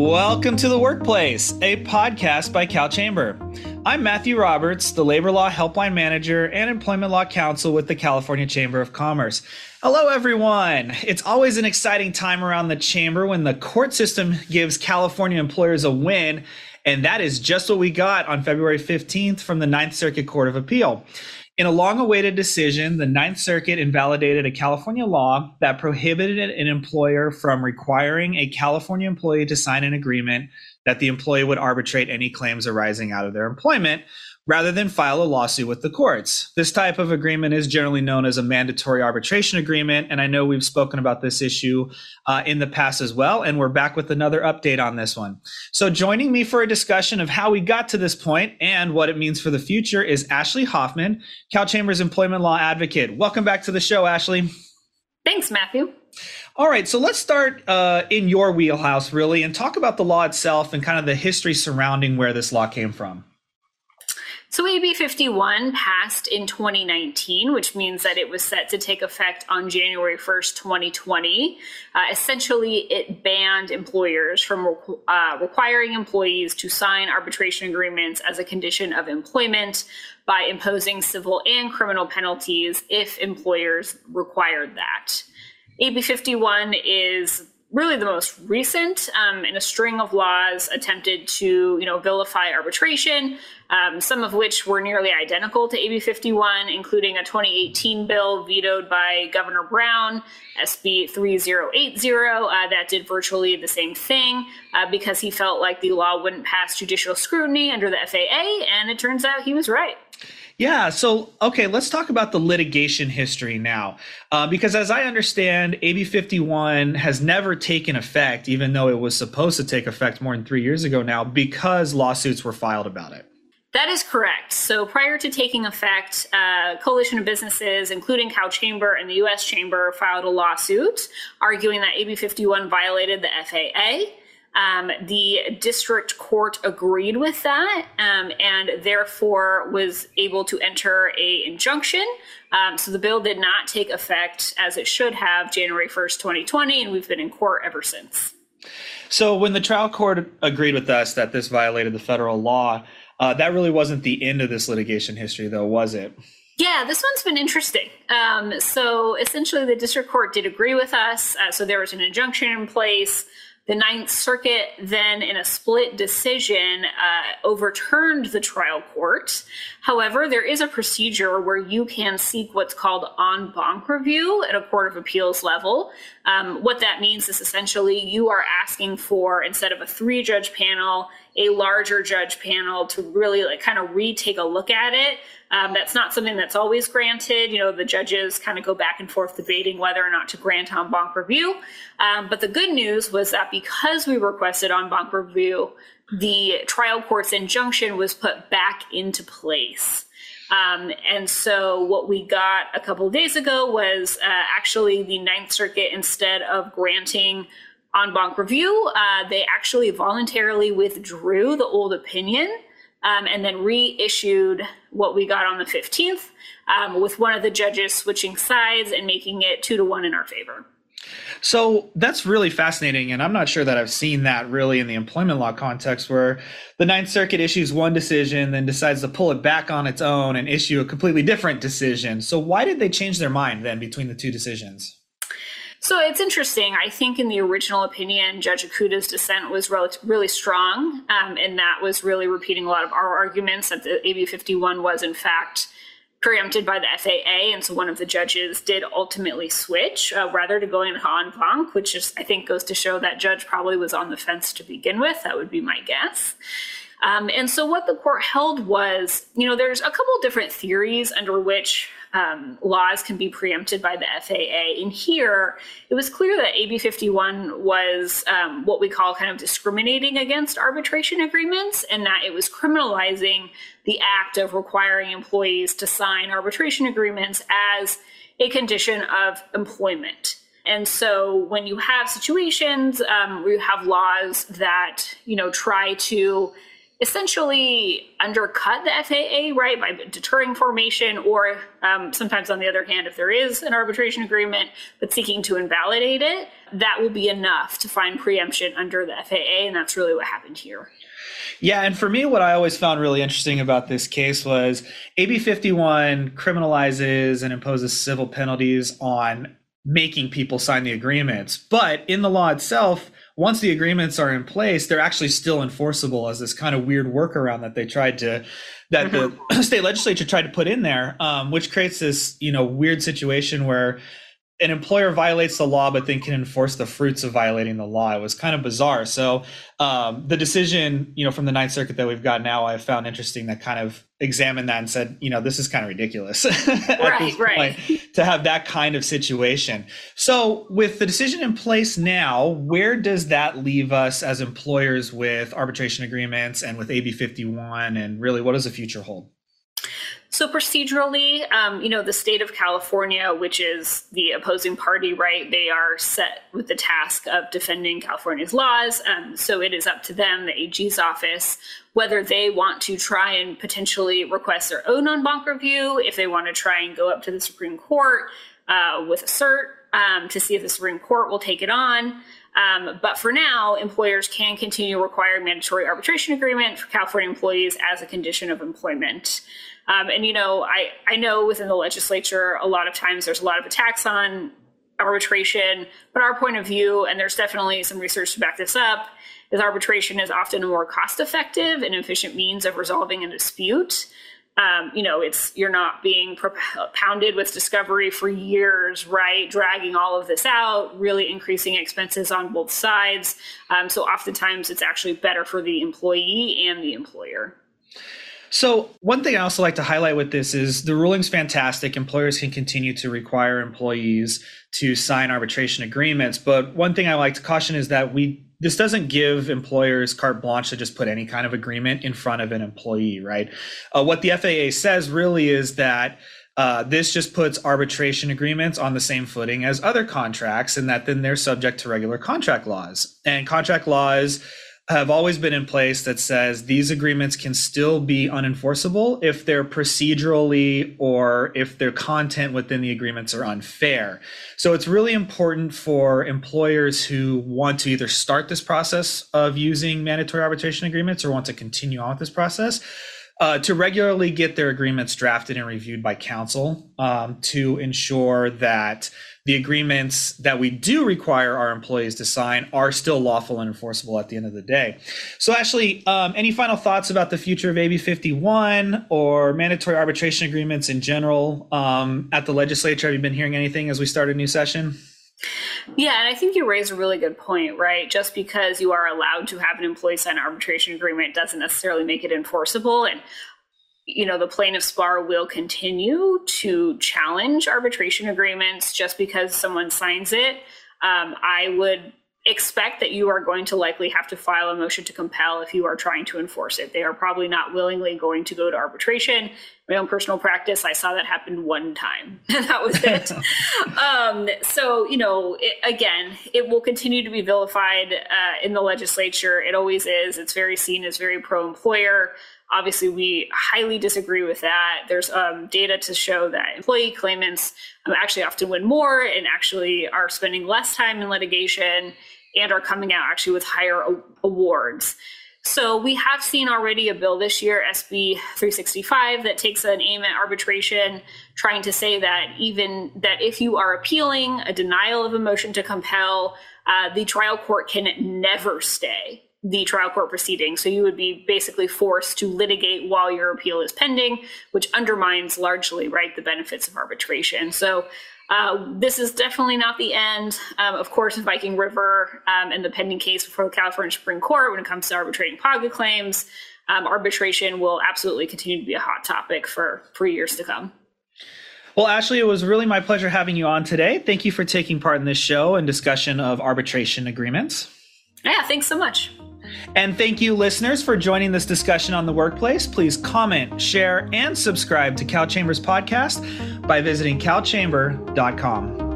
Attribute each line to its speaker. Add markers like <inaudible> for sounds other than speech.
Speaker 1: Welcome to The Workplace, a podcast by Cal Chamber. I'm Matthew Roberts, the Labor Law Helpline Manager and Employment Law Counsel with the California Chamber of Commerce. Hello, everyone. It's always an exciting time around the Chamber when the court system gives California employers a win, and that is just what we got on February 15th from the Ninth Circuit Court of Appeal. In a long awaited decision, the Ninth Circuit invalidated a California law that prohibited an employer from requiring a California employee to sign an agreement that the employee would arbitrate any claims arising out of their employment rather than file a lawsuit with the courts. This type of agreement is generally known as a mandatory arbitration agreement. And I know we've spoken about this issue uh, in the past as well. And we're back with another update on this one. So, joining me for a discussion of how we got to this point and what it means for the future is Ashley Hoffman, Cal Chambers Employment Law Advocate. Welcome back to the show, Ashley.
Speaker 2: Thanks, Matthew.
Speaker 1: All right, so let's start uh, in your wheelhouse, really, and talk about the law itself and kind of the history surrounding where this law came from.
Speaker 2: So AB 51 passed in 2019, which means that it was set to take effect on January 1st, 2020. Uh, essentially, it banned employers from uh, requiring employees to sign arbitration agreements as a condition of employment by imposing civil and criminal penalties if employers required that. AB 51 is really the most recent um, in a string of laws attempted to you know vilify arbitration um, some of which were nearly identical to AB 51, including a 2018 bill vetoed by Governor Brown, SB 3080, uh, that did virtually the same thing uh, because he felt like the law wouldn't pass judicial scrutiny under the FAA, and it turns out he was right.
Speaker 1: Yeah. So, okay, let's talk about the litigation history now. Uh, because as I understand, AB 51 has never taken effect, even though it was supposed to take effect more than three years ago now, because lawsuits were filed about it.
Speaker 2: That is correct. So prior to taking effect, uh, coalition of businesses, including Cal Chamber and the U.S. Chamber, filed a lawsuit arguing that AB 51 violated the FAA. Um, the district court agreed with that um, and therefore was able to enter a injunction. Um, so the bill did not take effect as it should have January 1st, 2020, and we've been in court ever since.
Speaker 1: So when the trial court agreed with us that this violated the federal law, uh, that really wasn't the end of this litigation history, though, was it?
Speaker 2: Yeah, this one's been interesting. Um, so essentially, the district court did agree with us. Uh, so there was an injunction in place. The Ninth Circuit then, in a split decision, uh, overturned the trial court. However, there is a procedure where you can seek what's called en banc review at a court of appeals level. Um, what that means is essentially you are asking for, instead of a three judge panel, a larger judge panel to really like kind of retake a look at it um, that's not something that's always granted. You know, the judges kind of go back and forth debating whether or not to grant en banc review. Um, but the good news was that because we requested en banc review, the trial court's injunction was put back into place. Um, and so what we got a couple days ago was uh, actually the Ninth Circuit, instead of granting en banc review, uh, they actually voluntarily withdrew the old opinion um, and then reissued what we got on the 15th, um, with one of the judges switching sides and making it two to one in our favor.
Speaker 1: So that's really fascinating. And I'm not sure that I've seen that really in the employment law context where the Ninth Circuit issues one decision, then decides to pull it back on its own and issue a completely different decision. So why did they change their mind then between the two decisions?
Speaker 2: So it's interesting. I think in the original opinion, Judge Ikuta's dissent was really, really strong, um, and that was really repeating a lot of our arguments that the AB 51 was, in fact, preempted by the FAA. And so one of the judges did ultimately switch uh, rather to going en banc, which is, I think goes to show that judge probably was on the fence to begin with. That would be my guess. Um, and so what the court held was, you know, there's a couple different theories under which um, laws can be preempted by the FAA. And here, it was clear that AB 51 was um, what we call kind of discriminating against arbitration agreements, and that it was criminalizing the act of requiring employees to sign arbitration agreements as a condition of employment. And so when you have situations um, where you have laws that, you know, try to essentially undercut the FAA, right, by deterring formation, or um, sometimes on the other hand, if there is an arbitration agreement but seeking to invalidate it, that will be enough to find preemption under the FAA, and that's really what happened here.
Speaker 1: Yeah, and for me, what I always found really interesting about this case was AB 51 criminalizes and imposes civil penalties on making people sign the agreements. But in the law itself, once the agreements are in place, they're actually still enforceable as this kind of weird workaround that they tried to that the mm-hmm. <clears throat> state legislature tried to put in there, um, which creates this you know weird situation where an employer violates the law but then can enforce the fruits of violating the law. It was kind of bizarre. So um, the decision you know from the ninth circuit that we've got now i found interesting that kind of examined that and said you know this is kind of ridiculous <laughs>
Speaker 2: right right.
Speaker 1: to have that kind of situation. So with the decision in place now where does that leave us as employers with arbitration agreements and with ab 51 and really what does the future hold
Speaker 2: so procedurally, um, you know, the state of California, which is the opposing party, right? They are set with the task of defending California's laws. Um, so it is up to them, the AG's office, whether they want to try and potentially request their own en banc review, if they want to try and go up to the Supreme Court uh, with a cert um, to see if the Supreme Court will take it on. Um, but for now, employers can continue requiring mandatory arbitration agreement for California employees as a condition of employment. Um, and you know, I I know within the legislature, a lot of times there's a lot of attacks on arbitration, but our point of view, and there's definitely some research to back this up, is arbitration is often a more cost-effective and efficient means of resolving a dispute. Um, you know, it's you're not being pounded with discovery for years, right? Dragging all of this out, really increasing expenses on both sides. Um, so oftentimes, it's actually better for the employee and the employer.
Speaker 1: So, one thing I also like to highlight with this is the ruling's fantastic. Employers can continue to require employees to sign arbitration agreements. But one thing I like to caution is that we this doesn't give employers carte blanche to just put any kind of agreement in front of an employee, right? Uh, what the FAA says really is that uh, this just puts arbitration agreements on the same footing as other contracts, and that then they're subject to regular contract laws. And contract laws have always been in place that says these agreements can still be unenforceable if they're procedurally or if their content within the agreements are unfair. So it's really important for employers who want to either start this process of using mandatory arbitration agreements or want to continue on with this process. Uh, to regularly get their agreements drafted and reviewed by counsel um, to ensure that the agreements that we do require our employees to sign are still lawful and enforceable at the end of the day. So, Ashley, um, any final thoughts about the future of AB 51 or mandatory arbitration agreements in general um, at the legislature? Have you been hearing anything as we start a new session?
Speaker 2: Yeah, and I think you raise a really good point, right? Just because you are allowed to have an employee sign an arbitration agreement doesn't necessarily make it enforceable. And you know, the plaintiff's bar will continue to challenge arbitration agreements just because someone signs it. Um, I would expect that you are going to likely have to file a motion to compel if you are trying to enforce it. They are probably not willingly going to go to arbitration. My own personal practice, I saw that happen one time, and <laughs> that was it. <laughs> um, so, you know, it, again, it will continue to be vilified uh, in the legislature. It always is. It's very seen as very pro employer. Obviously, we highly disagree with that. There's um, data to show that employee claimants um, actually often win more and actually are spending less time in litigation and are coming out actually with higher awards. So we have seen already a bill this year, SB 365, that takes an aim at arbitration, trying to say that even that if you are appealing a denial of a motion to compel, uh, the trial court can never stay the trial court proceeding. So you would be basically forced to litigate while your appeal is pending, which undermines largely, right, the benefits of arbitration. So uh, this is definitely not the end. Um, of course, in Viking River um, and the pending case before the California Supreme Court when it comes to arbitrating PAGA claims, um, arbitration will absolutely continue to be a hot topic for, for years to come.
Speaker 1: Well, Ashley, it was really my pleasure having you on today. Thank you for taking part in this show and discussion of arbitration agreements.
Speaker 2: Yeah, thanks so much.
Speaker 1: And thank you, listeners, for joining this discussion on the workplace. Please comment, share, and subscribe to Cal Chambers Podcast by visiting calchamber.com.